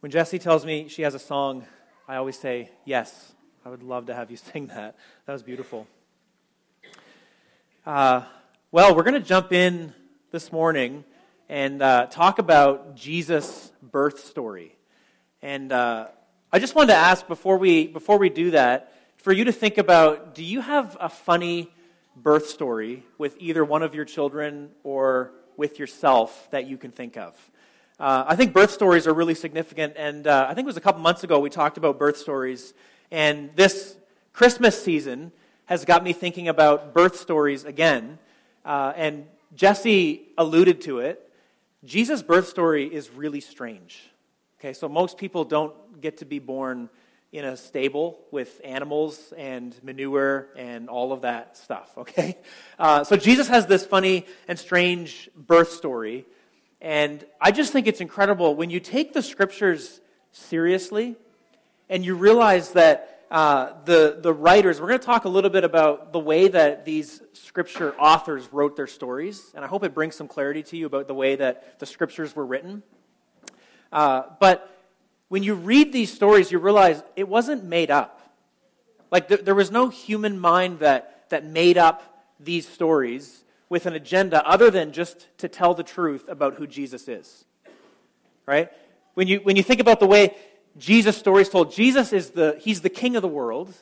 When Jesse tells me she has a song, I always say, Yes, I would love to have you sing that. That was beautiful. Uh, well, we're going to jump in this morning and uh, talk about Jesus' birth story. And uh, I just wanted to ask before we, before we do that, for you to think about do you have a funny birth story with either one of your children or with yourself that you can think of? Uh, I think birth stories are really significant, and uh, I think it was a couple months ago we talked about birth stories, and this Christmas season has got me thinking about birth stories again. Uh, and Jesse alluded to it. Jesus' birth story is really strange. Okay, so most people don't get to be born in a stable with animals and manure and all of that stuff, okay? Uh, so Jesus has this funny and strange birth story and I just think it's incredible when you take the scriptures seriously and you realize that uh, the, the writers, we're going to talk a little bit about the way that these scripture authors wrote their stories. And I hope it brings some clarity to you about the way that the scriptures were written. Uh, but when you read these stories, you realize it wasn't made up. Like, th- there was no human mind that, that made up these stories with an agenda other than just to tell the truth about who Jesus is. Right? When you, when you think about the way Jesus' story is told, Jesus is the, he's the king of the world.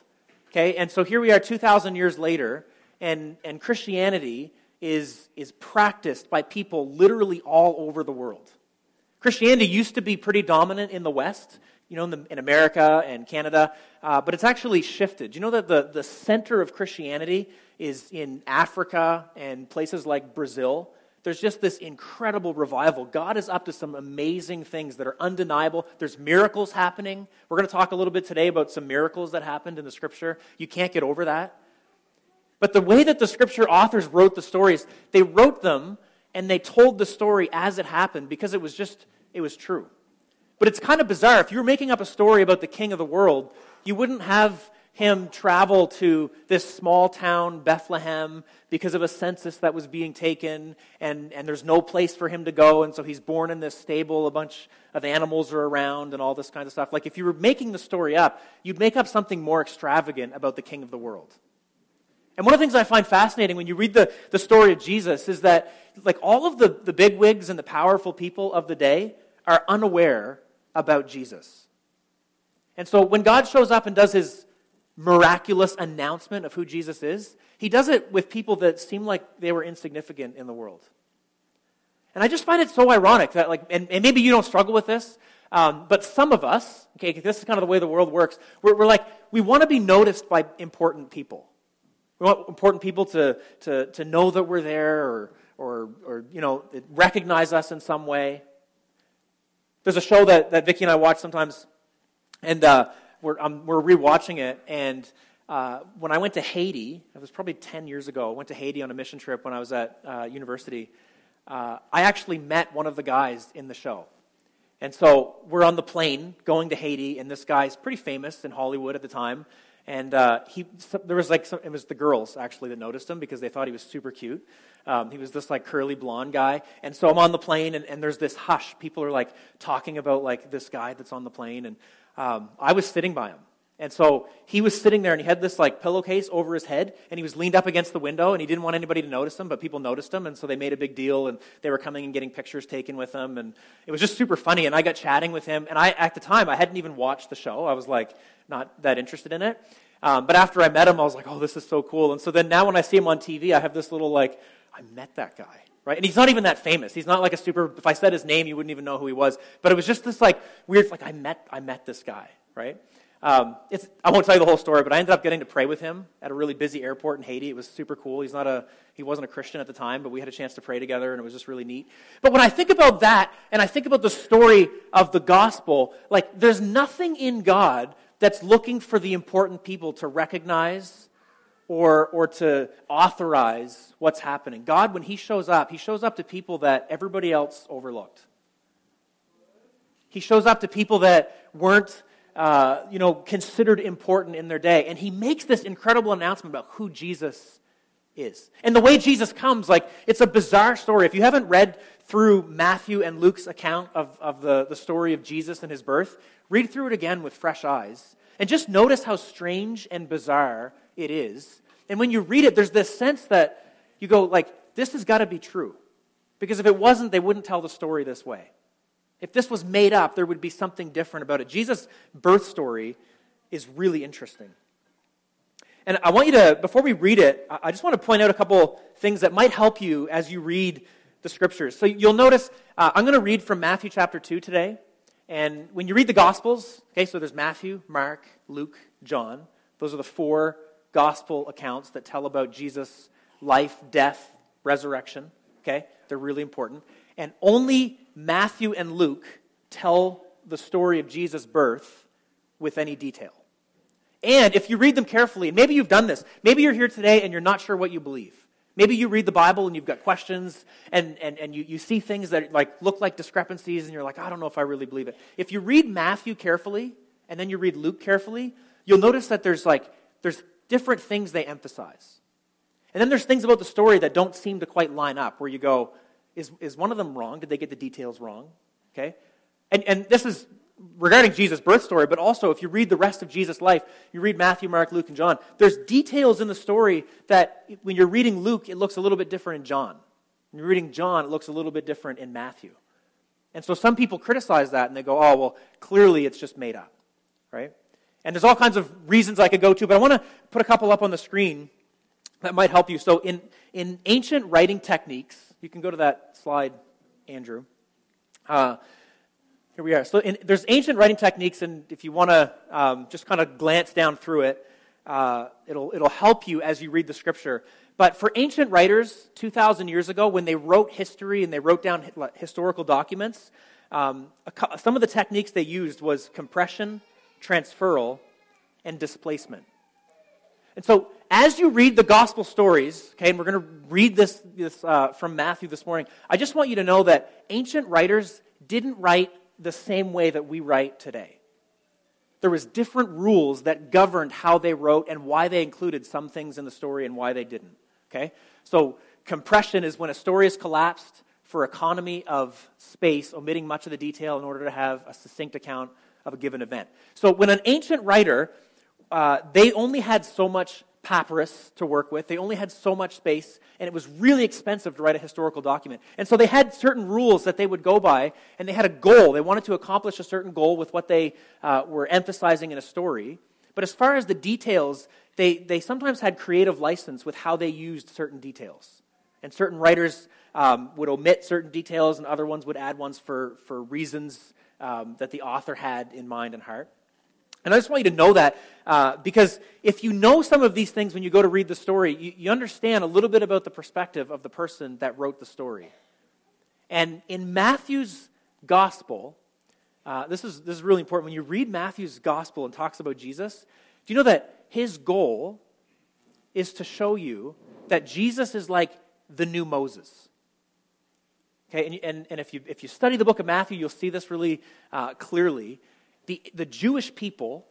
Okay? And so here we are 2,000 years later, and, and Christianity is, is practiced by people literally all over the world. Christianity used to be pretty dominant in the West, you know, in, the, in America and Canada, uh, but it's actually shifted. You know that the, the center of Christianity is in Africa and places like Brazil. There's just this incredible revival. God is up to some amazing things that are undeniable. There's miracles happening. We're going to talk a little bit today about some miracles that happened in the scripture. You can't get over that. But the way that the scripture authors wrote the stories, they wrote them and they told the story as it happened because it was just, it was true. But it's kind of bizarre. If you were making up a story about the king of the world, you wouldn't have him travel to this small town, Bethlehem, because of a census that was being taken, and, and there's no place for him to go, and so he's born in this stable, a bunch of animals are around, and all this kind of stuff. Like, if you were making the story up, you'd make up something more extravagant about the king of the world. And one of the things I find fascinating when you read the, the story of Jesus is that, like, all of the, the bigwigs and the powerful people of the day are unaware about Jesus. And so when God shows up and does his miraculous announcement of who Jesus is, he does it with people that seem like they were insignificant in the world. And I just find it so ironic that, like, and, and maybe you don't struggle with this, um, but some of us, okay, this is kind of the way the world works, we're, we're like, we want to be noticed by important people. We want important people to, to, to know that we're there or, or, or, you know, recognize us in some way. There's a show that, that Vicki and I watch sometimes, and uh, we're, um, we're rewatching it, and uh, when I went to Haiti, it was probably 10 years ago, I went to Haiti on a mission trip when I was at uh, university. Uh, I actually met one of the guys in the show. And so we're on the plane going to Haiti, and this guy's pretty famous in Hollywood at the time. And uh, he, there was like some, it was the girls actually that noticed him because they thought he was super cute. Um, he was this like curly blonde guy. And so I'm on the plane, and, and there's this hush. People are like talking about like this guy that's on the plane, and um, I was sitting by him. And so he was sitting there and he had this like pillowcase over his head and he was leaned up against the window and he didn't want anybody to notice him, but people noticed him and so they made a big deal and they were coming and getting pictures taken with him and it was just super funny and I got chatting with him and I at the time I hadn't even watched the show. I was like not that interested in it. Um, but after I met him, I was like, oh, this is so cool. And so then now when I see him on TV, I have this little like, I met that guy right? And he's not even that famous. He's not like a super. If I said his name, you wouldn't even know who he was. But it was just this like weird. Like I met, I met this guy, right? Um, it's, I won't tell you the whole story, but I ended up getting to pray with him at a really busy airport in Haiti. It was super cool. He's not a, he wasn't a Christian at the time, but we had a chance to pray together, and it was just really neat. But when I think about that, and I think about the story of the gospel, like there's nothing in God that's looking for the important people to recognize or, or to authorize what's happening. God, when He shows up, He shows up to people that everybody else overlooked. He shows up to people that weren't, uh, you know, considered important in their day. And He makes this incredible announcement about who Jesus is. And the way Jesus comes, like, it's a bizarre story. If you haven't read through Matthew and Luke's account of, of the, the story of Jesus and his birth, read through it again with fresh eyes. And just notice how strange and bizarre it is. And when you read it, there's this sense that you go, like, this has got to be true. Because if it wasn't, they wouldn't tell the story this way. If this was made up, there would be something different about it. Jesus' birth story is really interesting. And I want you to, before we read it, I just want to point out a couple things that might help you as you read the scriptures. So you'll notice, uh, I'm going to read from Matthew chapter 2 today. And when you read the Gospels, okay, so there's Matthew, Mark, Luke, John. Those are the four gospel accounts that tell about Jesus' life, death, resurrection. Okay? They're really important. And only Matthew and Luke tell the story of Jesus' birth with any detail. And if you read them carefully, maybe you've done this, maybe you're here today and you're not sure what you believe. Maybe you read the Bible and you've got questions and, and, and you, you see things that like look like discrepancies and you're like, I don't know if I really believe it. If you read Matthew carefully and then you read Luke carefully, you'll notice that there's like there's different things they emphasize. And then there's things about the story that don't seem to quite line up where you go, is, is one of them wrong? Did they get the details wrong? Okay? And, and this is regarding Jesus' birth story, but also if you read the rest of Jesus' life, you read Matthew, Mark, Luke, and John, there's details in the story that when you're reading Luke, it looks a little bit different in John. When you're reading John, it looks a little bit different in Matthew. And so some people criticize that and they go, oh, well, clearly it's just made up, right? And there's all kinds of reasons I could go to, but I want to put a couple up on the screen that might help you. So in, in ancient writing techniques, you can go to that slide, Andrew. Uh, here we are. So in, there's ancient writing techniques, and if you want to um, just kind of glance down through it, uh, it'll, it'll help you as you read the scripture. But for ancient writers 2,000 years ago, when they wrote history and they wrote down historical documents, um, some of the techniques they used was compression, transferal, and displacement. And so, as you read the gospel stories, okay, and we're going to read this, this uh, from Matthew this morning, I just want you to know that ancient writers didn't write the same way that we write today. There was different rules that governed how they wrote and why they included some things in the story and why they didn't. Okay? So, compression is when a story is collapsed for economy of space, omitting much of the detail in order to have a succinct account of a given event. So, when an ancient writer uh, they only had so much papyrus to work with. They only had so much space, and it was really expensive to write a historical document. And so they had certain rules that they would go by, and they had a goal. They wanted to accomplish a certain goal with what they uh, were emphasizing in a story. But as far as the details, they, they sometimes had creative license with how they used certain details. And certain writers um, would omit certain details, and other ones would add ones for, for reasons um, that the author had in mind and heart. And I just want you to know that uh, because if you know some of these things when you go to read the story, you, you understand a little bit about the perspective of the person that wrote the story. And in Matthew's gospel, uh, this, is, this is really important. When you read Matthew's gospel and talks about Jesus, do you know that his goal is to show you that Jesus is like the new Moses? Okay, and, and, and if, you, if you study the book of Matthew, you'll see this really uh, clearly the, the Jewish people,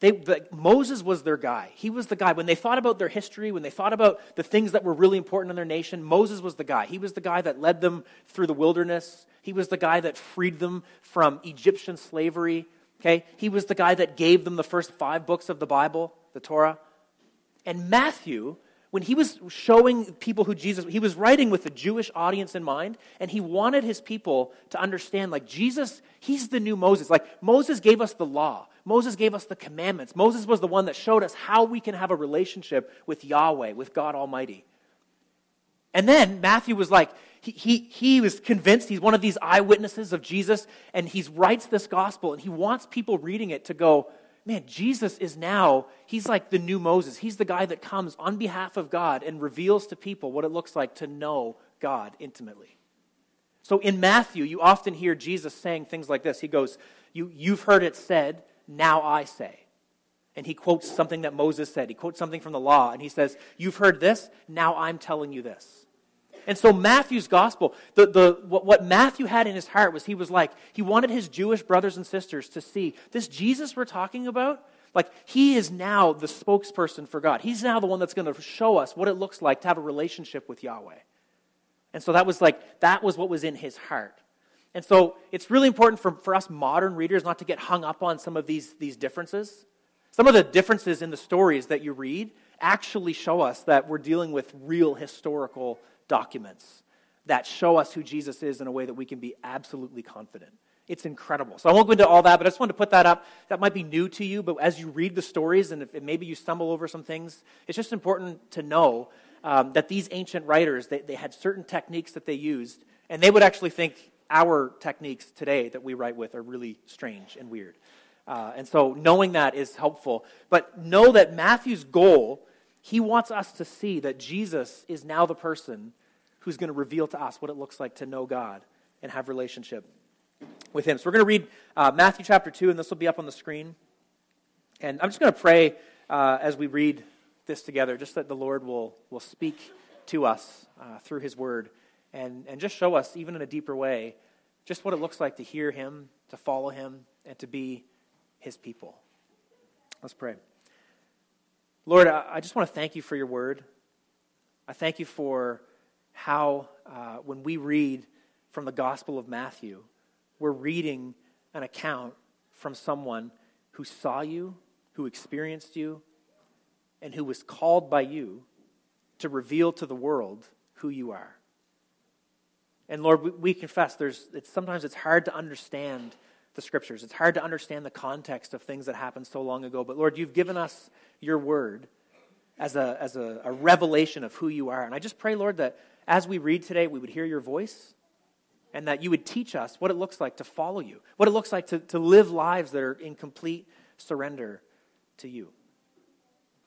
they, the, Moses was their guy. He was the guy. When they thought about their history, when they thought about the things that were really important in their nation, Moses was the guy. He was the guy that led them through the wilderness. He was the guy that freed them from Egyptian slavery. Okay? He was the guy that gave them the first five books of the Bible, the Torah. And Matthew when he was showing people who Jesus, he was writing with the Jewish audience in mind, and he wanted his people to understand, like, Jesus, he's the new Moses. Like, Moses gave us the law, Moses gave us the commandments. Moses was the one that showed us how we can have a relationship with Yahweh, with God Almighty. And then Matthew was like, he, he, he was convinced he's one of these eyewitnesses of Jesus, and he writes this gospel, and he wants people reading it to go, man, Jesus is now, he's like the new Moses. He's the guy that comes on behalf of God and reveals to people what it looks like to know God intimately. So in Matthew, you often hear Jesus saying things like this. He goes, you, You've heard it said, now I say. And he quotes something that Moses said. He quotes something from the law, and he says, You've heard this, now I'm telling you this. And so Matthew's gospel, the, the, what, Matthew had in his heart was he was like, he wanted his Jewish brothers and sisters to see this Jesus we're talking about, Like, he is now the spokesperson for God. He's now the one that's going to show us what it looks like to have a relationship with Yahweh. And so that was like, that was what was in his heart. And so it's really important for, for us modern readers not to get hung up on some of these, these differences. Some of the differences in the stories that you read actually show us that we're dealing with real historical documents that show us who Jesus is in a way that we can be absolutely confident. It's incredible. So I won't go into all that, but I just wanted to put that up. That might be new to you, but as you read the stories and if maybe you stumble over some things, it's just important to know um, that these ancient writers, they, they had certain techniques that they used, and they would actually think our techniques today that we write with are really strange and weird. Uh, and so knowing that is helpful. But know that Matthew's goal, he wants us to see that Jesus is now the person who's going to reveal to us what it looks like to know God and have relationship with him. So we're going to read uh, Matthew chapter 2, and this will be up on the screen. And I'm just going to pray uh, as we read this together, just that the Lord will, will speak to us uh, through his word and, and just show us, even in a deeper way, just what it looks like to hear him, to follow him, and to be his people. Let's pray. Lord, I, just want to thank you for your word. I thank you for how, uh, when we read from the Gospel of Matthew, we're reading an account from someone who saw you, who experienced you, and who was called by you to reveal to the world who you are. And Lord, we, we confess there's it's, sometimes it's hard to understand the scriptures. It's hard to understand the context of things that happened so long ago. But Lord, you've given us your word as a, as a, a revelation of who you are. And I just pray, Lord, that as we read today, we would hear your voice and that you would teach us what it looks like to follow you, what it looks like to, to live lives that are in complete surrender to you.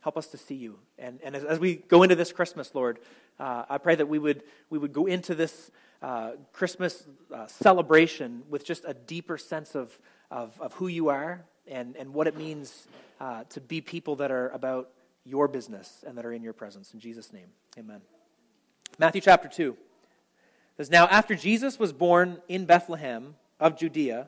Help us to see you. And, and as, as we go into this Christmas, Lord, uh, I pray that we would, we would go into this uh, Christmas uh, celebration with just a deeper sense of, of, of, who you are and, and what it means uh, to be people that are about your business and that are in your presence. In Jesus' name, amen. Matthew chapter 2 says, Now after Jesus was born in Bethlehem of Judea,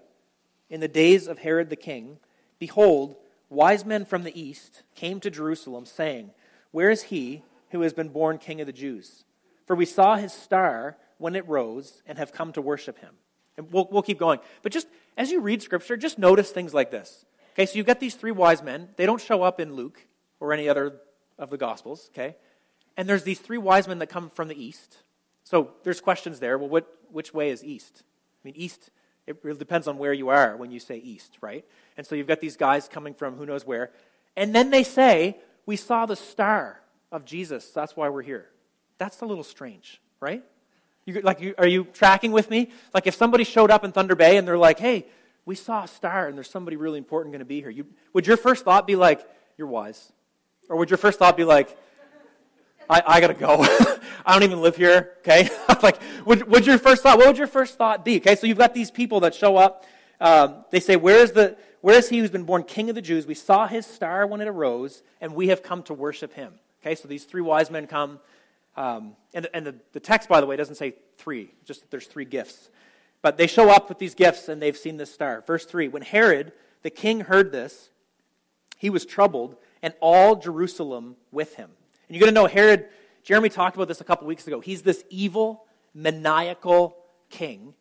in the days of Herod the king, behold, wise men from the east came to Jerusalem, saying, Where is he who has been born king of the Jews? For we saw his star when it rose and have come to worship him. And we'll, we'll keep going. But just as you read scripture, just notice things like this. Okay, so you've got these three wise men. They don't show up in Luke or any other of the Gospels, okay? And there's these three wise men that come from the east. So there's questions there. Well, what, which way is east? I mean, east, it really depends on where you are when you say east, right? And so you've got these guys coming from who knows where. And then they say, We saw the star of Jesus. That's why we're here. That's a little strange, right? You, like, you, are you tracking with me? Like, if somebody showed up in Thunder Bay and they're like, hey, we saw a star and there's somebody really important going to be here, you, would your first thought be like, you're wise? Or would your first thought be like, I, I got to go. I don't even live here, okay? like, would, would your first thought, what would your first thought be? Okay, so you've got these people that show up. Um, they say, where is, the, where is he who's been born king of the Jews? We saw his star when it arose, and we have come to worship him. Okay, so these three wise men come. Um, and and the, the text, by the way, doesn't say three, just that there's three gifts. But they show up with these gifts and they've seen this star. Verse 3 When Herod, the king, heard this, he was troubled, and all Jerusalem with him. And you're going to know Herod, Jeremy talked about this a couple weeks ago. He's this evil, maniacal king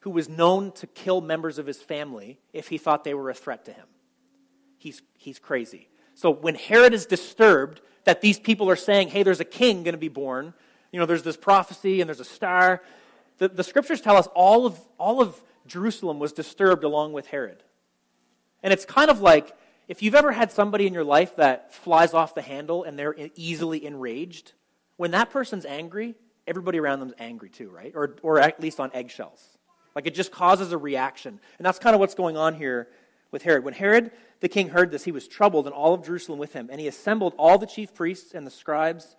who was known to kill members of his family if he thought they were a threat to him. He's, he's crazy. So when Herod is disturbed that these people are saying, hey, there's a king going to be born, you know, there's this prophecy and there's a star, the, the scriptures tell us all of, all of Jerusalem was disturbed along with Herod. And it's kind of like if you've ever had somebody in your life that flies off the handle and they're easily enraged, when that person's angry, everybody around them's angry too, right? Or, or at least on eggshells. Like it just causes a reaction. And that's kind of what's going on here with Herod. When Herod the king heard this, he was troubled, and all of Jerusalem with him. And he assembled all the chief priests and the scribes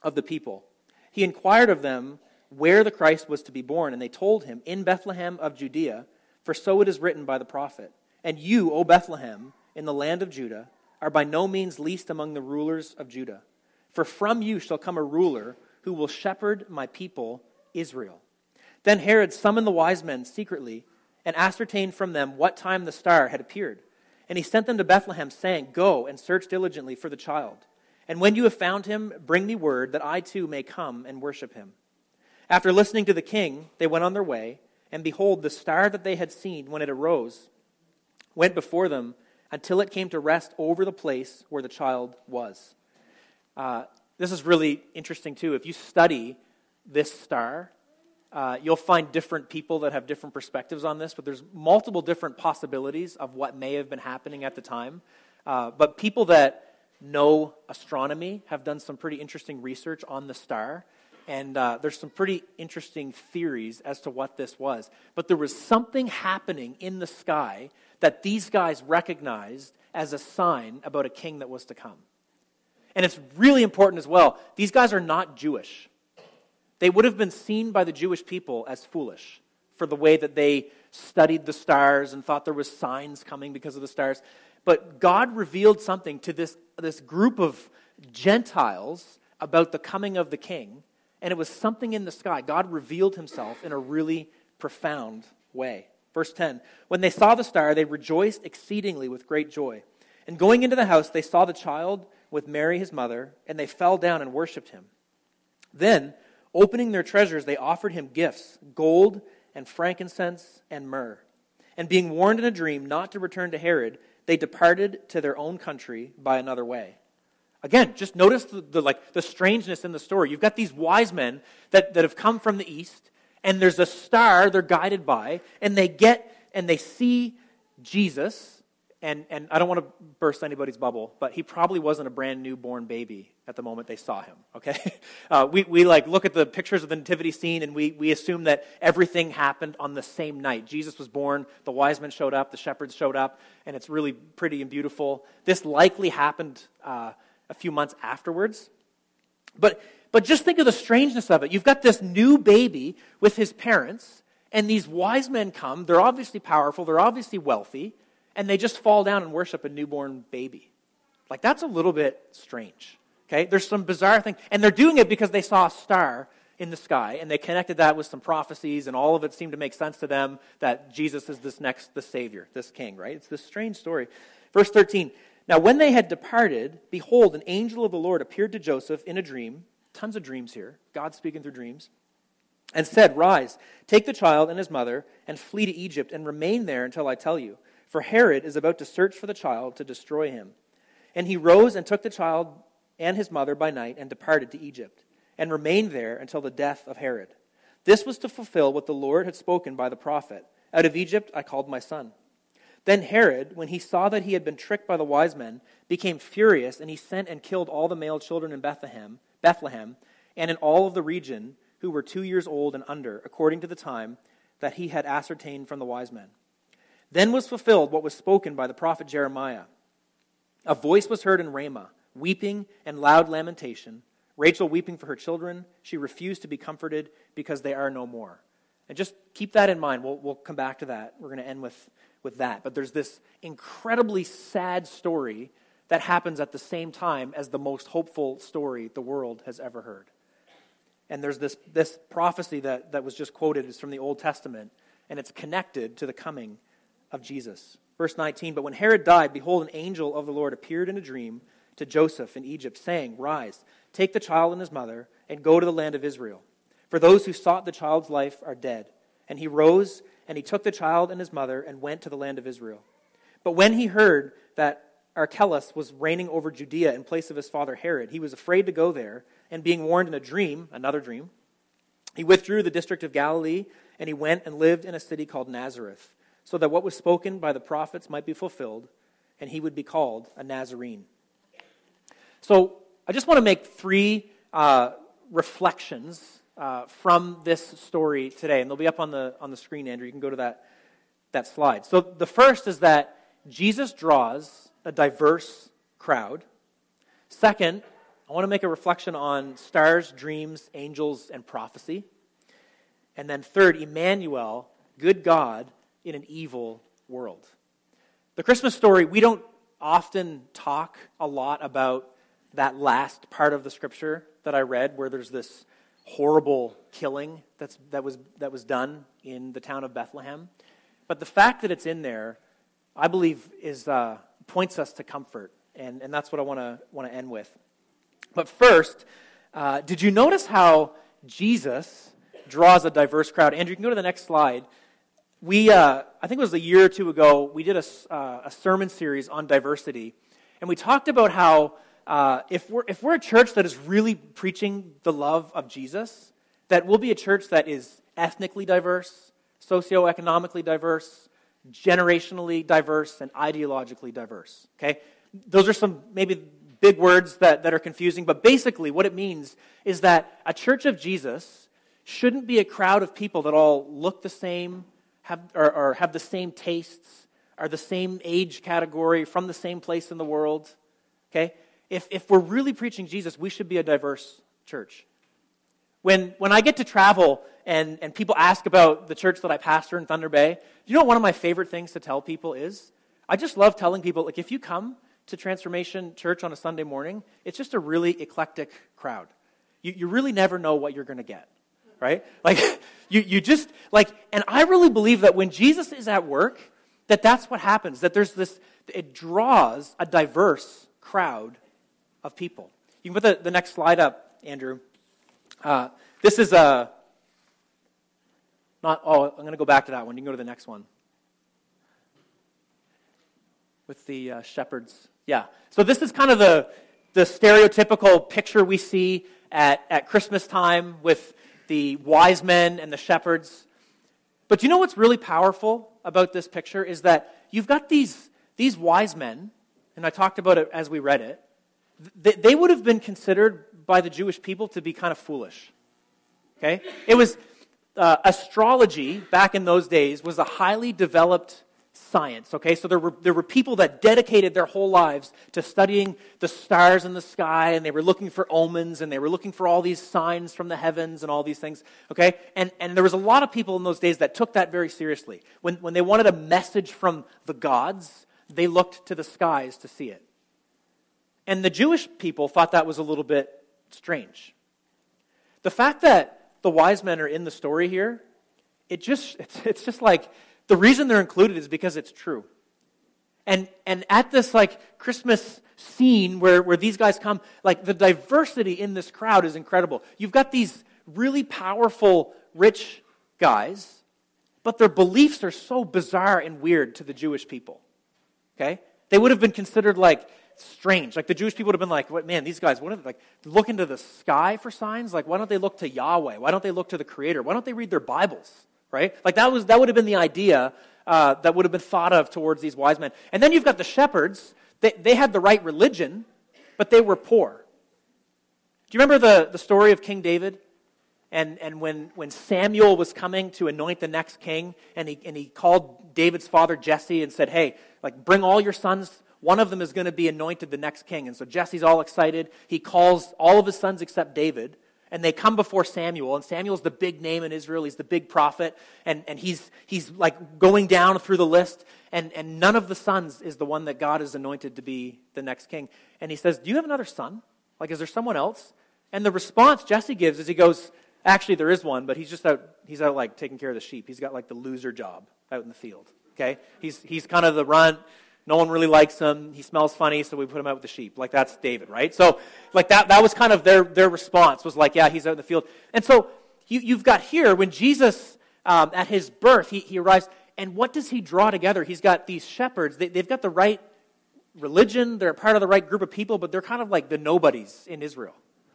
of the people. He inquired of them where the Christ was to be born, and they told him, In Bethlehem of Judea, for so it is written by the prophet. And you, O Bethlehem, in the land of Judah, are by no means least among the rulers of Judah. For from you shall come a ruler who will shepherd my people, Israel. Then Herod summoned the wise men secretly and ascertained from them what time the star had appeared. And he sent them to Bethlehem, saying, Go and search diligently for the child. And when you have found him, bring me word that I too may come and worship him. After listening to the king, they went on their way, and behold, the star that they had seen when it arose went before them until it came to rest over the place where the child was. Uh, this is really interesting, too. If you study this star, uh, you'll find different people that have different perspectives on this, but there's multiple different possibilities of what may have been happening at the time. Uh, but people that know astronomy have done some pretty interesting research on the star, and uh, there's some pretty interesting theories as to what this was. But there was something happening in the sky that these guys recognized as a sign about a king that was to come. And it's really important as well. These guys are not Jewish. They would have been seen by the Jewish people as foolish for the way that they studied the stars and thought there was signs coming because of the stars. But God revealed something to this, this group of Gentiles about the coming of the king, and it was something in the sky. God revealed himself in a really profound way. Verse 10 When they saw the star, they rejoiced exceedingly with great joy. And going into the house, they saw the child with Mary his mother, and they fell down and worshipped him. Then Opening their treasures, they offered him gifts gold and frankincense and myrrh. And being warned in a dream not to return to Herod, they departed to their own country by another way. Again, just notice the, the, like, the strangeness in the story. You've got these wise men that, that have come from the east, and there's a star they're guided by, and they get and they see Jesus, and, and I don't want to burst anybody's bubble, but he probably wasn't a brand new born baby at the moment they saw him, okay? Uh, we, we like look at the pictures of the nativity scene and we, we assume that everything happened on the same night. Jesus was born, the wise men showed up, the shepherds showed up, and it's really pretty and beautiful. This likely happened uh, a few months afterwards. But, but just think of the strangeness of it. You've got this new baby with his parents, and these wise men come. They're obviously powerful, they're obviously wealthy and they just fall down and worship a newborn baby. Like, that's a little bit strange. Okay? There's some bizarre thing. And they're doing it because they saw a star in the sky, and they connected that with some prophecies, and all of it seemed to make sense to them that Jesus is this next, the Savior, this King, right? It's this strange story. Verse 13 Now, when they had departed, behold, an angel of the Lord appeared to Joseph in a dream. Tons of dreams here. God speaking through dreams. And said, Rise, take the child and his mother, and flee to Egypt, and remain there until I tell you for Herod is about to search for the child to destroy him. And he rose and took the child and his mother by night and departed to Egypt, and remained there until the death of Herod. This was to fulfill what the Lord had spoken by the prophet Out of Egypt I called my son. Then Herod, when he saw that he had been tricked by the wise men, became furious, and he sent and killed all the male children in Bethlehem, Bethlehem, and in all of the region who were two years old and under, according to the time that he had ascertained from the wise men. Then was fulfilled what was spoken by the prophet Jeremiah. A voice was heard in Ramah, weeping and loud lamentation. Rachel weeping for her children. She refused to be comforted because they are no more. And just keep that in mind. We'll, we'll come back to that. We're going to end with, with that. But there's this incredibly sad story that happens at the same time as the most hopeful story the world has ever heard. And there's this, this prophecy that, that was just quoted is from the Old Testament, and it's connected to the coming of Jesus. Verse 19 But when Herod died, behold, an angel of the Lord appeared in a dream to Joseph in Egypt, saying, Rise, take the child and his mother, and go to the land of Israel. For those who sought the child's life are dead. And he rose, and he took the child and his mother, and went to the land of Israel. But when he heard that Archelaus was reigning over Judea in place of his father Herod, he was afraid to go there, and being warned in a dream, another dream, he withdrew the district of Galilee, and he went and lived in a city called Nazareth so that what was spoken by the prophets might be fulfilled, and he would be called a Nazarene. So I just want to make three uh, reflections uh, from this story today, and they'll be up on the, on the screen, Andrew. You can go to that, that slide. So the first is that Jesus draws a diverse crowd. Second, I want to make a reflection on stars, dreams, angels, and prophecy. And then third, Emmanuel, good God, in an evil world. The Christmas story, we don't often talk a lot about that last part of the scripture that I read where there's this horrible killing that's, that, was, that was done in the town of Bethlehem. But the fact that it's in there, I believe, is, uh, points us to comfort. And, and that's what I want to end with. But first, uh, did you notice how Jesus draws a diverse crowd? Andrew, you can go to the next slide. We, uh, I think it was a year or two ago, we did a, uh, a sermon series on diversity. And we talked about how uh, if, we're, if we're a church that is really preaching the love of Jesus, that we'll be a church that is ethnically diverse, socioeconomically diverse, generationally diverse, and ideologically diverse. Okay? Those are some maybe big words that, that are confusing, but basically what it means is that a church of Jesus shouldn't be a crowd of people that all look the same, have, or, or have the same tastes, are the same age category, from the same place in the world. Okay? If, if we're really preaching Jesus, we should be a diverse church. When, when I get to travel and, and people ask about the church that I pastor in Thunder Bay, you know one of my favorite things to tell people is? I just love telling people, like, if you come to Transformation Church on a Sunday morning, it's just a really eclectic crowd. You, you really never know what you're going to get, right? Like, you, you just, like, and I really believe that when Jesus is at work, that that's what happens, that there's this, it draws a diverse crowd of people. You can put the, the next slide up, Andrew. Uh, this is a, not, oh, I'm going to go back to that one. You can go to the next one. With the uh, shepherds. Yeah. So this is kind of the, the stereotypical picture we see at, at Christmas time with the wise men and the shepherds. But you know what's really powerful about this picture is that you've got these, these wise men, and I talked about it as we read it. They, would have been considered by the Jewish people to be kind of foolish. Okay? It was uh, astrology back in those days was a highly developed science. Okay, so there were, there were people that dedicated their whole lives to studying the stars in the sky, and they were looking for omens, and they were looking for all these signs from the heavens and all these things. Okay, and, and there was a lot of people in those days that took that very seriously. When, when they wanted a message from the gods, they looked to the skies to see it. And the Jewish people thought that was a little bit strange. The fact that the wise men are in the story here, it just, it's, it's just like, the reason they're included is because it's true. And, and at this like Christmas scene where, where these guys come, like the diversity in this crowd is incredible. You've got these really powerful, rich guys, but their beliefs are so bizarre and weird to the Jewish people. Okay? They would have been considered like strange. Like the Jewish people would have been like, what, man, these guys, what are they, like, look into the sky for signs? Like, why don't they look to Yahweh? Why don't they look to the Creator? Why don't they read their Bibles? right? Like that, was, that would have been the idea uh, that would have been thought of towards these wise men. And then you've got the shepherds. They, they had the right religion, but they were poor. Do you remember the, the story of King David? And, and when, when Samuel was coming to anoint the next king, and he, and he called David's father Jesse and said, Hey, like, bring all your sons. One of them is going to be anointed the next king. And so Jesse's all excited. He calls all of his sons except David and they come before Samuel, and Samuel's the big name in Israel. He's the big prophet, and, and he's, he's like going down through the list, and, and none of the sons is the one that God has anointed to be the next king. And he says, Do you have another son? Like, is there someone else? And the response Jesse gives is he goes, Actually, there is one, but he's just out, he's out like taking care of the sheep. He's got like the loser job out in the field. Okay? He's, he's kind of the runt. No one really likes him. He smells funny, so we put him out with the sheep. Like that's David, right? So, like that, that was kind of their, their response was like, yeah, he's out in the field. And so you, you've got here, when Jesus, um, at his birth, he, he arrives, and what does he draw together? He's got these shepherds. They, they've got the right religion. They're part of the right group of people, but they're kind of like the nobodies in Israel.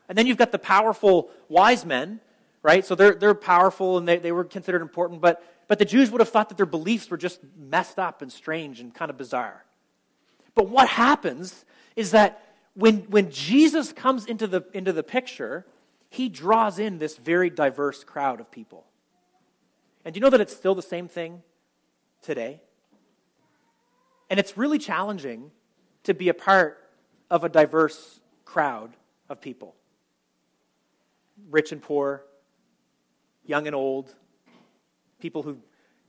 And then you've got the powerful wise men, right? So they're, they're powerful and they, they were considered important, but but the Jews would have thought that their beliefs were just messed up and strange and kind of bizarre. But what happens is that when, when Jesus comes into the, into the picture, he draws in this very diverse crowd of people. And do you know that it's still the same thing today? And it's really challenging to be a part of a diverse crowd of people rich and poor, young and old, people who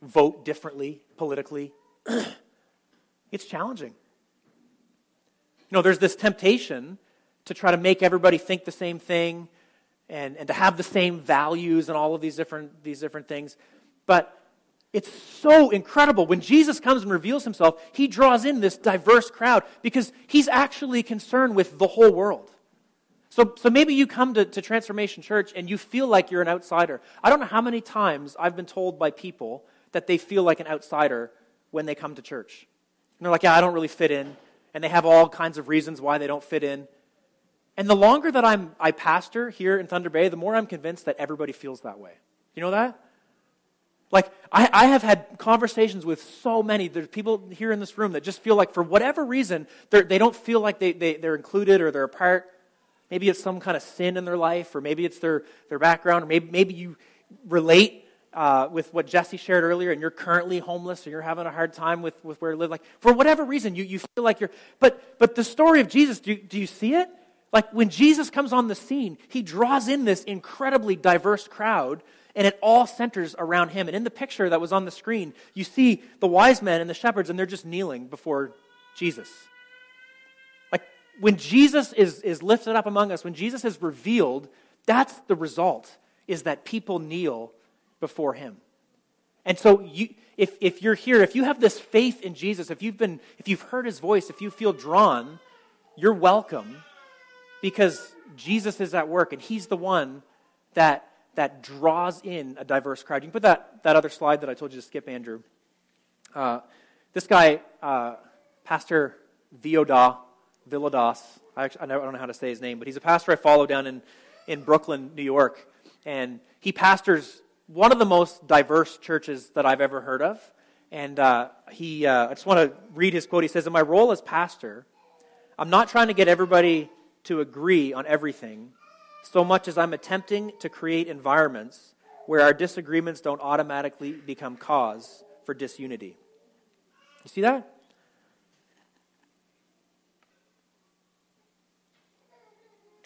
vote differently politically. it's challenging. You know, there's this temptation to try to make everybody think the same thing and, and to have the same values and all of these different, these different things. But It's so incredible. When Jesus comes and reveals himself, he draws in this diverse crowd because he's actually concerned with the whole world. So, so maybe you come to, to Transformation Church and you feel like you're an outsider. I don't know how many times I've been told by people that they feel like an outsider when they come to church. And they're like, yeah, I don't really fit in. And they have all kinds of reasons why they don't fit in. And the longer that I'm, I pastor here in Thunder Bay, the more I'm convinced that everybody feels that way. You know that? Like, I, I have had conversations with so many. There's people here in this room that just feel like, for whatever reason, they don't feel like they, they, they're included or they're a part. Maybe it's some kind of sin in their life, or maybe it's their, their background, or maybe, maybe you relate uh, with what Jesse shared earlier, and you're currently homeless, or you're having a hard time with, with where to live. Like, for whatever reason, you, you feel like you're. But, but the story of Jesus, do, do you see it? Like, when Jesus comes on the scene, he draws in this incredibly diverse crowd and it all centers around him. And in the picture that was on the screen, you see the wise men and the shepherds, and they're just kneeling before Jesus. When Jesus is, is lifted up among us, when Jesus is revealed, that's the result, is that people kneel before him. And so you, if, if you're here, if you have this faith in Jesus, if you've been, if you've heard his voice, if you feel drawn, you're welcome because Jesus is at work and he's the one that that draws in a diverse crowd. You can put that, that other slide that I told you to skip, Andrew. Uh, this guy, uh, Pastor Vioda, Villodas, I, actually, I don't know how to say his name, but he's a pastor I follow down in, in Brooklyn, New York. And he pastors one of the most diverse churches that I've ever heard of. And uh, he, uh, I just want to read his quote. He says, In my role as pastor, I'm not trying to get everybody to agree on everything, so much as I'm attempting to create environments where our disagreements don't automatically become cause for disunity. You see that?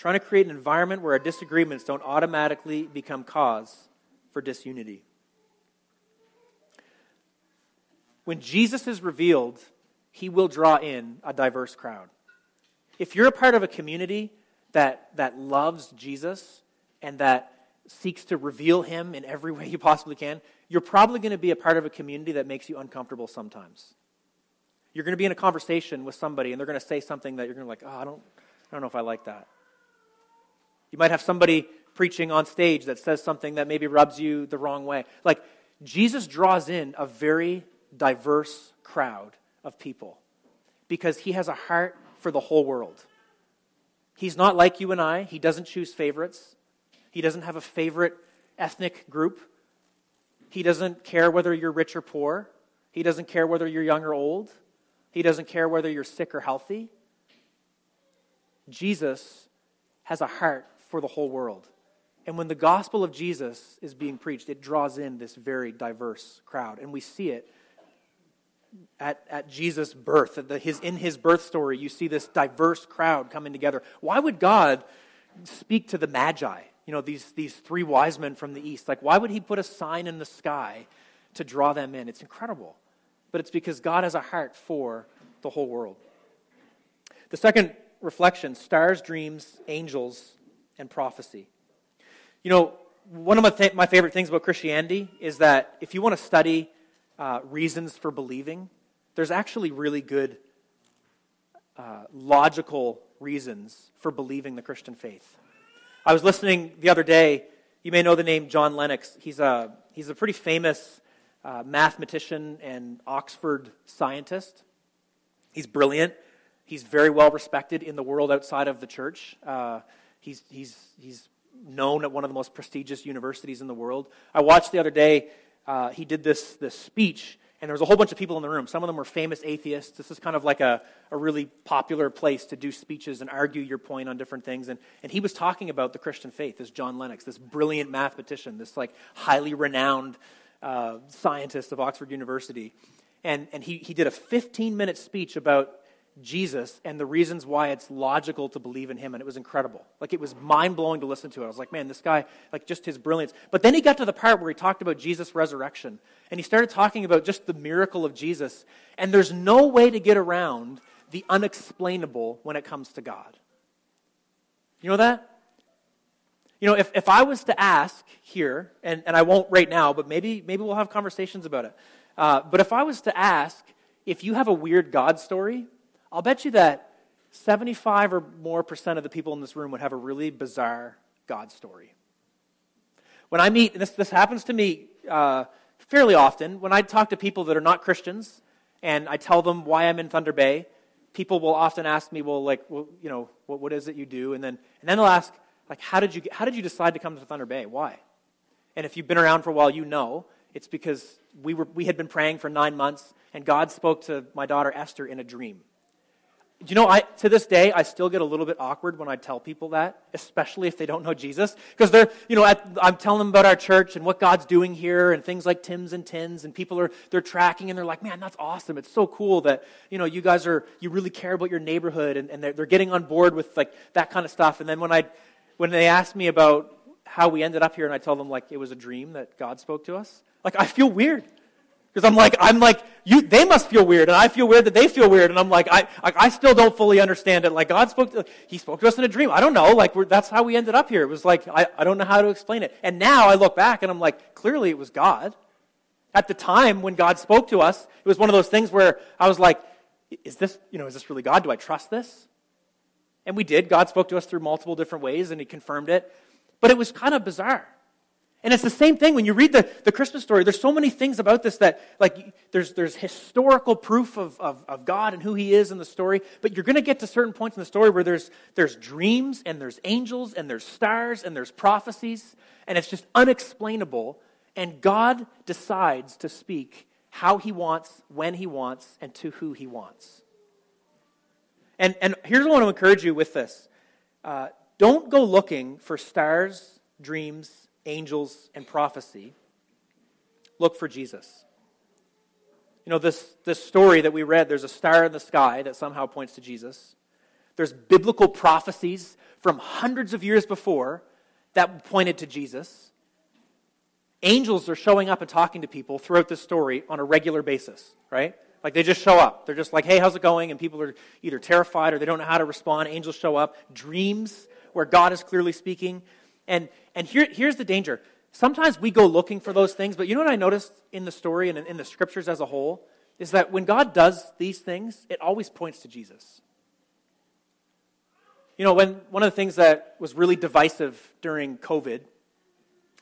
Trying to create an environment where our disagreements don't automatically become cause for disunity. When Jesus is revealed, he will draw in a diverse crowd. If you're a part of a community that, that loves Jesus and that seeks to reveal him in every way you possibly can, you're probably going to be a part of a community that makes you uncomfortable sometimes. You're going to be in a conversation with somebody and they're going to say something that you're going to like, oh, I don't, I don't know if I like that. You might have somebody preaching on stage that says something that maybe rubs you the wrong way. Like, Jesus draws in a very diverse crowd of people because he has a heart for the whole world. He's not like you and I. He doesn't choose favorites. He doesn't have a favorite ethnic group. He doesn't care whether you're rich or poor. He doesn't care whether you're young or old. He doesn't care whether you're sick or healthy. Jesus has a heart for the whole world. And when the gospel of Jesus is being preached, it draws in this very diverse crowd. And we see it at, at Jesus' birth, at the, his, in his birth story, you see this diverse crowd coming together. Why would God speak to the Magi, you know, these, these three wise men from the east? Like, why would he put a sign in the sky to draw them in? It's incredible. But it's because God has a heart for the whole world. The second reflection stars, dreams, angels, and prophecy. You know, one of my, th- my favorite things about Christianity is that if you want to study uh, reasons for believing, there's actually really good uh, logical reasons for believing the Christian faith. I was listening the other day. You may know the name John Lennox. He's a, he's a pretty famous uh, mathematician and Oxford scientist. He's brilliant. He's very well respected in the world outside of the church. Uh, he's, he's, he's known at one of the most prestigious universities in the world. I watched the other day uh, he did this, this speech, and there was a whole bunch of people in the room. Some of them were famous atheists. This is kind of like a, a really popular place to do speeches and argue your point on different things. And, and he was talking about the Christian faith, this John Lennox, this brilliant mathematician, this like highly renowned uh, scientist of Oxford University. And, and he, he did a 15 minute speech about Jesus and the reasons why it's logical to believe in him. And it was incredible. Like, it was mind blowing to listen to it. I was like, man, this guy, like, just his brilliance. But then he got to the part where he talked about Jesus' resurrection. And he started talking about just the miracle of Jesus. And there's no way to get around the unexplainable when it comes to God. You know that? You know, if, if I was to ask here, and, and I won't right now, but maybe, maybe we'll have conversations about it. Uh, but if I was to ask if you have a weird God story, I'll bet you that 75 or more percent of the people in this room would have a really bizarre God story. When I meet, and this, this happens to me uh, fairly often, when I talk to people that are not Christians and I tell them why I'm in Thunder Bay, people will often ask me, well, like, well, you know, what, what is it you do? And then, and then they'll ask, like, how did, you, how did you decide to come to Thunder Bay? Why? And if you've been around for a while, you know it's because we, were, we had been praying for nine months, and God spoke to my daughter Esther in a dream you know, I, to this day, I still get a little bit awkward when I tell people that, especially if they don't know Jesus. Because they're, you know, at, I'm telling them about our church and what God's doing here and things like Tim's and Tins, and people are, they're tracking and they're like, man, that's awesome. It's so cool that, you know, you guys are, you really care about your neighborhood and, and they're, they're getting on board with like that kind of stuff. And then when I, when they ask me about how we ended up here and I tell them like it was a dream that God spoke to us, like I feel weird. Because I'm like, I'm like, you, they must feel weird, and I feel weird that they feel weird, and I'm like, I, I, still don't fully understand it. Like, God spoke to, He spoke to us in a dream. I don't know. Like, that's how we ended up here. It was like, I, I don't know how to explain it. And now I look back and I'm like, clearly it was God. At the time when God spoke to us, it was one of those things where I was like, is this, you know, is this really God? Do I trust this? And we did. God spoke to us through multiple different ways, and He confirmed it. But it was kind of bizarre. And it's the same thing when you read the, the Christmas story. There's so many things about this that, like, there's, there's historical proof of, of, of God and who He is in the story, but you're going to get to certain points in the story where there's, there's dreams and there's angels and there's stars and there's prophecies, and it's just unexplainable. And God decides to speak how He wants, when He wants, and to who He wants. And, and here's what I want to encourage you with this uh, don't go looking for stars, dreams, angels, and prophecy, look for Jesus. You know, this, this story that we read, there's a star in the sky that somehow points to Jesus. There's biblical prophecies from hundreds of years before that pointed to Jesus. Angels are showing up and talking to people throughout this story on a regular basis, right? Like they just show up. They're just like, hey, how's it going? And people are either terrified or they don't know how to respond. Angels show up. Dreams where God is clearly speaking. And, and here, here's the danger. Sometimes we go looking for those things, but you know what I noticed in the story and in the scriptures as a whole? Is that when God does these things, it always points to Jesus. You know, when one of the things that was really divisive during COVID,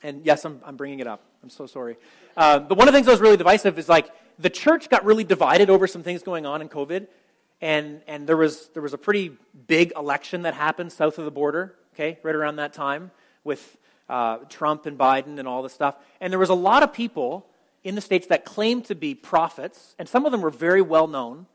and yes, I'm, I'm bringing it up. I'm so sorry. Uh, but one of the things that was really divisive is like the church got really divided over some things going on in COVID. And, and there, was, there was a pretty big election that happened south of the border, okay, right around that time with uh, Trump and Biden and all this stuff. And there was a lot of people in the states that claimed to be prophets, and some of them were very well known.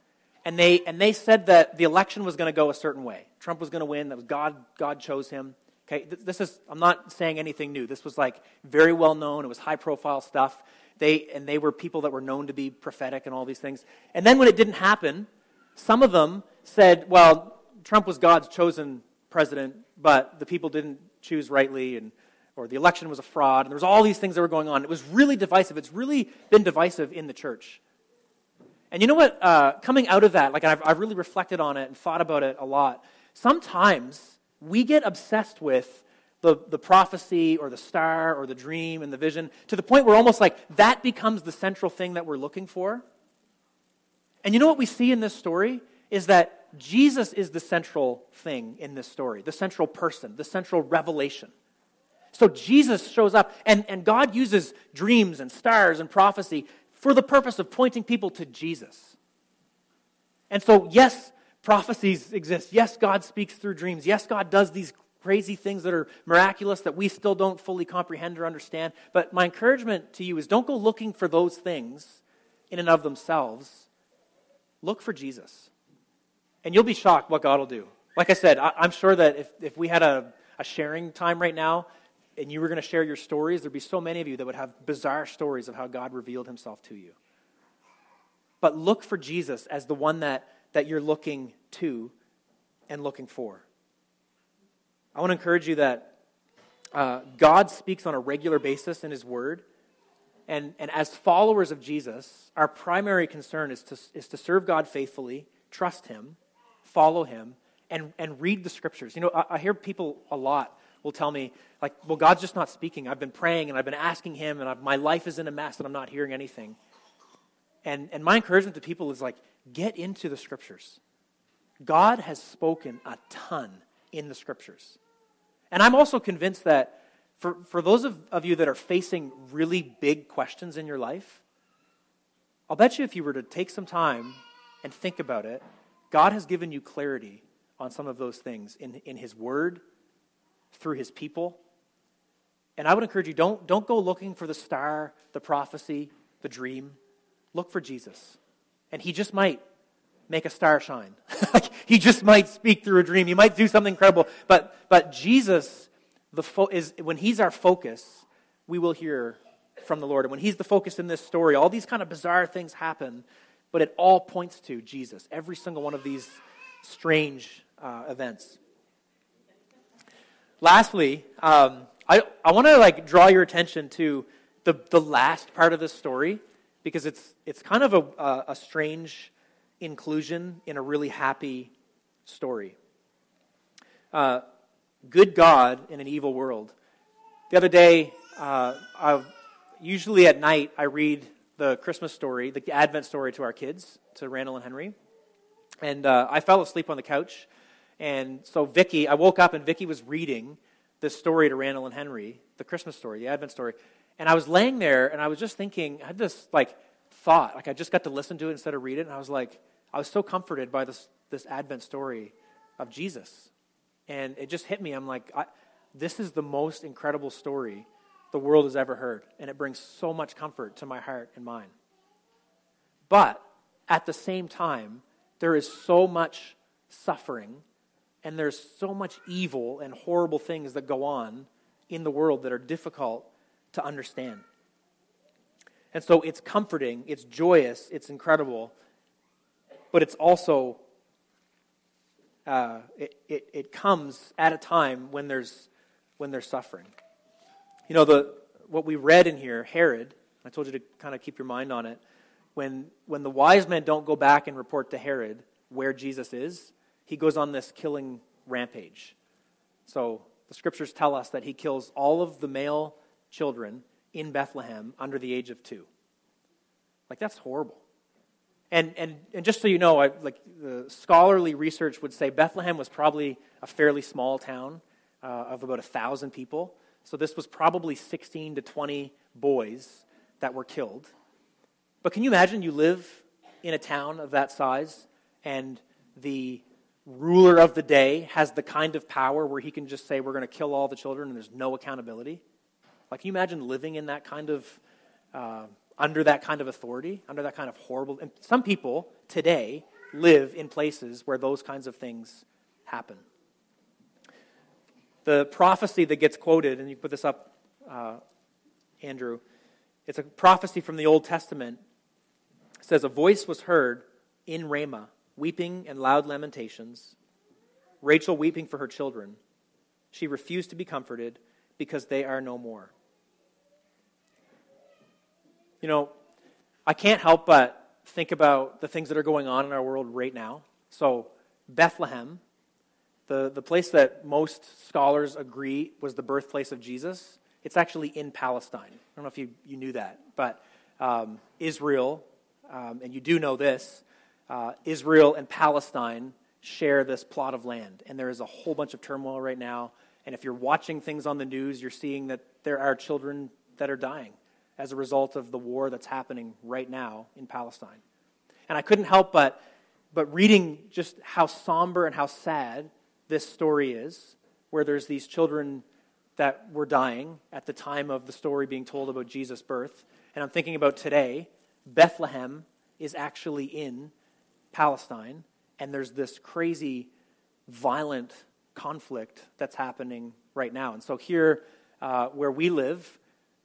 And they, and they said that the election was going to go a certain way. Trump was going to win. That was God. God chose him. Okay, this is. I'm not saying anything new. This was like very well known. It was high profile stuff. They and they were people that were known to be prophetic and all these things. And then when it didn't happen, some of them said, "Well, Trump was God's chosen president, but the people didn't choose rightly and or the election was a fraud and there was all these things that were going on. It was really divisive. It's really been divisive in the church. And you know what uh, coming out of that like I've, I've really reflected on it and thought about it a lot. Sometimes we get obsessed with the, the prophecy or the star or the dream and the vision to the point where almost like that becomes the central thing that we're looking for. And you know what we see in this story is that Jesus is the central thing in this story, the central person, the central revelation. So Jesus shows up, and, and God uses dreams and stars and prophecy for the purpose of pointing people to Jesus. And so, yes, prophecies exist. Yes, God speaks through dreams. Yes, God does these crazy things that are miraculous that we still don't fully comprehend or understand. But my encouragement to you is don't go looking for those things in and of themselves. Look for Jesus. And you'll be shocked what God will do. Like I said, I, am sure that if, if we had a, a sharing time right now and you were going to share your stories, there'd be so many of you that would have bizarre stories of how God revealed himself to you. But look for Jesus as the one that, that you're looking to and looking for. I want to encourage you that uh, God speaks on a regular basis in His Word. And, and as followers of Jesus, our primary concern is to, is to serve God faithfully, trust Him, follow him, and, and read the scriptures. You know, I, I hear people a lot will tell me, like, well, God's just not speaking. I've been praying and I've been asking Him, and I've, my life is in a mess and I'm not hearing anything. And, and my encouragement to people is like, get into the scriptures. God has spoken a ton in the scriptures. And I'm also convinced that for, for those of, of you that are facing really big questions in your life, I'll bet you if you were to take some time and think about it, God has given you clarity on some of those things in, in His Word, through His people. And I would encourage you don't, don't go looking for the star, the prophecy, the dream. Look for Jesus. And He just might make a star shine. he just might speak through a dream. He might do something incredible. But, but Jesus, the fo- is, when He's our focus, we will hear from the Lord. And when He's the focus in this story, all these kind of bizarre things happen, but it all points to Jesus. Every single one of these strange uh, events. Lastly, um, I, I want to like draw your attention to the, the last part of this story because it's, it's kind of a, a, a strange inclusion in a really happy story. Uh, good God in an evil world. The other day, uh, usually at night, I read the Christmas story, the Advent story to our kids, to Randall and Henry. And uh, I fell asleep on the couch. And so Vicky, I woke up and Vicky was reading this story to Randall and Henry, the Christmas story, the Advent story. And I was laying there and I was just thinking, I had this like thought, like I just got to listen to it instead of read it. And I was like, I was so comforted by this, this Advent story of Jesus. And it just hit me. I'm like, this is the most incredible story the world has ever heard. And it brings so much comfort to my heart and mind. But at the same time, there is so much suffering and there's so much evil and horrible things that go on in the world that are difficult to understand. And so it's comforting, it's joyous, it's incredible, but it's also, uh, it, it, it comes at a time when there's, when there's suffering. You know, the, what we read in here, Herod, I told you to kind of keep your mind on it. When, when the wise men don't go back and report to Herod where Jesus is, he goes on this killing rampage. So the scriptures tell us that he kills all of the male children in Bethlehem under the age of two. Like, that's horrible. And, and, and just so you know, I, like the scholarly research would say Bethlehem was probably a fairly small town uh, of about a thousand people. So this was probably 16 to 20 boys that were killed. But can you imagine you live in a town of that size and the ruler of the day has the kind of power where he can just say, We're going to kill all the children and there's no accountability? Like, can you imagine living in that kind of, uh, under that kind of authority, under that kind of horrible. And some people today live in places where those kinds of things happen. The prophecy that gets quoted, and you put this up, uh, Andrew, it's a prophecy from the Old Testament. It says, A voice was heard in Ramah weeping and loud lamentations, Rachel weeping for her children. She refused to be comforted because they are no more. You know, I can't help but think about the things that are going on in our world right now. So, Bethlehem, the, the place that most scholars agree was the birthplace of Jesus, it's actually in Palestine. I don't know if you, you knew that, but um, Israel, um, and you do know this, uh, Israel and Palestine share this plot of land. And there is a whole bunch of turmoil right now. And if you're watching things on the news, you're seeing that there are children that are dying as a result of the war that's happening right now in Palestine. And I couldn't help but, but reading just how somber and how sad this story is, where there's these children that were dying at the time of the story being told about Jesus' birth. And I'm thinking about today, Bethlehem is actually in Palestine, and there's this crazy, violent conflict that's happening right now. And so, here uh, where we live,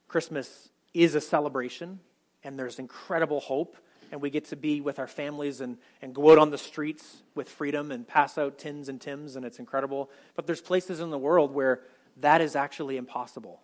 Christmas is a celebration, and there's incredible hope. And we get to be with our families and, and go out on the streets with freedom and pass out tins and tims, and it's incredible. But there's places in the world where that is actually impossible.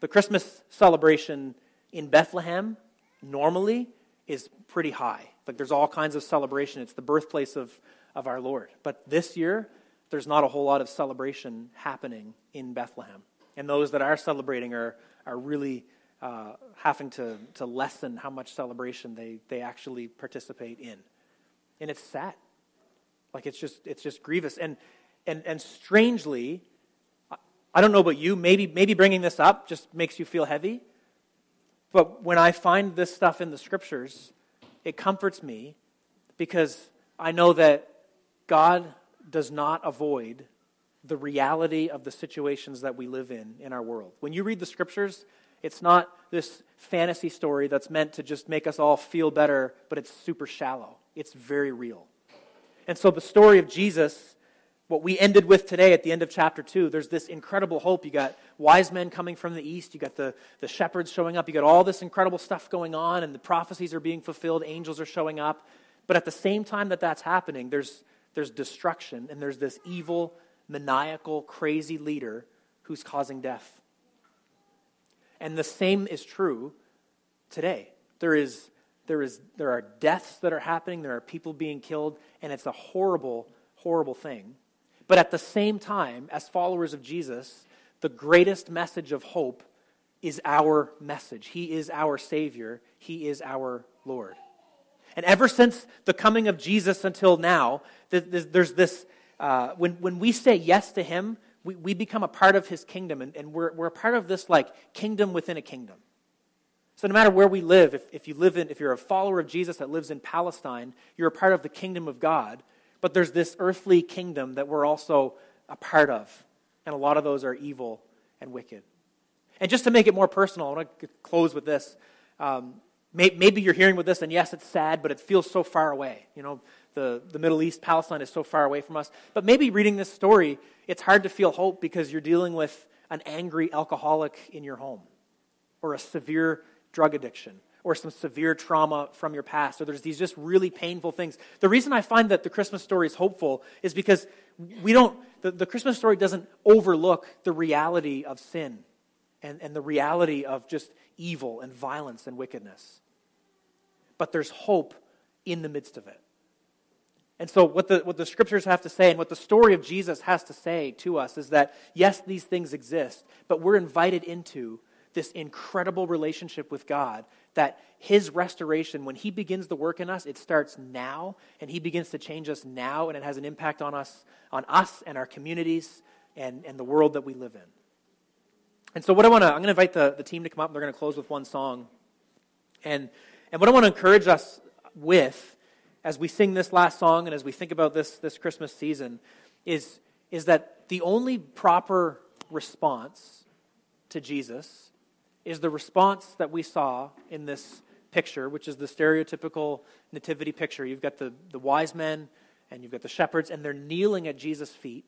The Christmas celebration in Bethlehem normally is pretty high. Like there's all kinds of celebration. It's the birthplace of, of our Lord. But this year, there's not a whole lot of celebration happening in Bethlehem. And those that are celebrating are, are really uh, having to, to lessen how much celebration they, they actually participate in. And it's sad. Like it's just, it's just grievous. And, and, and strangely, I don't know about you, maybe, maybe bringing this up just makes you feel heavy. But when I find this stuff in the scriptures, it comforts me because I know that God does not avoid the reality of the situations that we live in in our world. When you read the scriptures, it's not this fantasy story that's meant to just make us all feel better, but it's super shallow. It's very real. And so the story of Jesus, what we ended with today at the end of chapter 2, there's this incredible hope. You got wise men coming from the east, you got the, the shepherds showing up, you got all this incredible stuff going on, and the prophecies are being fulfilled, angels are showing up. But at the same time that that's happening, there's, there's destruction, and there's this evil, maniacal, crazy leader who's causing death. And the same is true today. There is there, is, there are deaths that are happening, there are people being killed, and it's a horrible, horrible thing. But at the same time, as followers of Jesus, the greatest message of hope is our message. He is our Savior, He is our Lord. And ever since the coming of Jesus until now, there's this, uh, when, when we say yes to Him, we, we become a part of His kingdom, and, and we're, we're a part of this like kingdom within a kingdom. So no matter where we live, if, if you live in, if you're a follower of Jesus that lives in Palestine, you're a part of the kingdom of God. But there's this earthly kingdom that we're also a part of. And a lot of those are evil and wicked. And just to make it more personal, I want to close with this. Um, may, maybe you're hearing with this, and yes, it's sad, but it feels so far away. You know, the, the Middle East, Palestine is so far away from us. But maybe reading this story, it's hard to feel hope because you're dealing with an angry alcoholic in your home or a severe drug addiction or some severe trauma from your past, or there's these just really painful things. The reason I find that the Christmas story is hopeful is because we don't, the, the Christmas story doesn't overlook the reality of sin and, and the reality of just evil and violence and wickedness. But there's hope in the midst of it. And so, what the, what the scriptures have to say and what the story of Jesus has to say to us is that, yes, these things exist, but we're invited into this incredible relationship with God that his restoration, when he begins the work in us, it starts now, and he begins to change us now, and it has an impact on us, on us and our communities and, and the world that we live in. And so what I want to, I'm going to invite the, the team to come up, and they're going to close with one song. And, and what I want to encourage us with as we sing this last song and as we think about this, this Christmas season is, is that the only proper response to Jesus is the response that we saw in this picture, which is the stereotypical nativity picture. You've got the, the wise men and you've got the shepherds, and they're kneeling at Jesus' feet.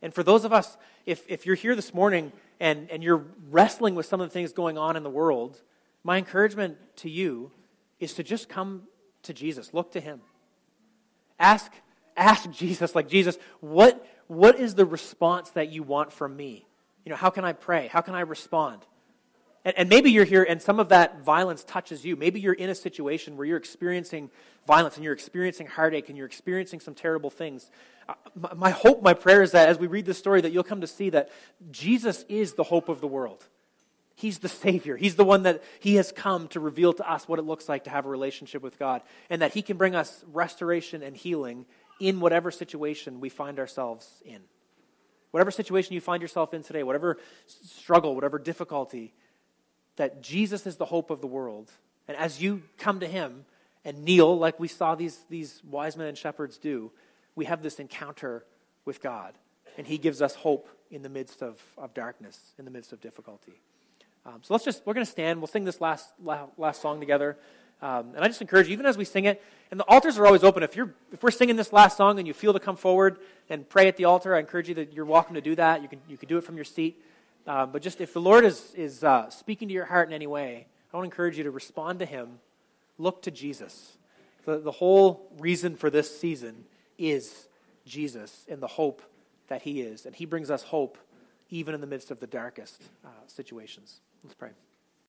And for those of us, if, if you're here this morning and, and you're wrestling with some of the things going on in the world, my encouragement to you is to just come to Jesus. Look to him. Ask, ask Jesus, like, Jesus, what, what is the response that you want from me? You know, how can I pray? How can I respond? And, and, maybe you're here and some of that violence touches you. Maybe you're in a situation where you're experiencing violence and you're experiencing heartache and you're experiencing some terrible things. Uh, my, my hope, my prayer is that as we read this story, that you'll come to see that Jesus is the hope of the world. He's the Savior. He's the one that He has come to reveal to us what it looks like to have a relationship with God, and that He can bring us restoration and healing in whatever situation we find ourselves in. Whatever situation you find yourself in today, whatever struggle, whatever difficulty, that Jesus is the hope of the world. And as you come to him and kneel, like we saw these, these wise men and shepherds do, we have this encounter with God. And he gives us hope in the midst of, of darkness, in the midst of difficulty. Um, so let's just, we're going to stand. We'll sing this last, last song together. Um, and I just encourage you, even as we sing it, and the altars are always open. If, you're, if we're singing this last song and you feel to come forward and pray at the altar, I encourage you that you're welcome to do that. You can, you can do it from your seat. Uh, but just if the Lord is, is uh, speaking to your heart in any way, I want to encourage you to respond to Him. Look to Jesus. The, the whole reason for this season is Jesus and the hope that He is. And He brings us hope even in the midst of the darkest uh, situations. Let's pray.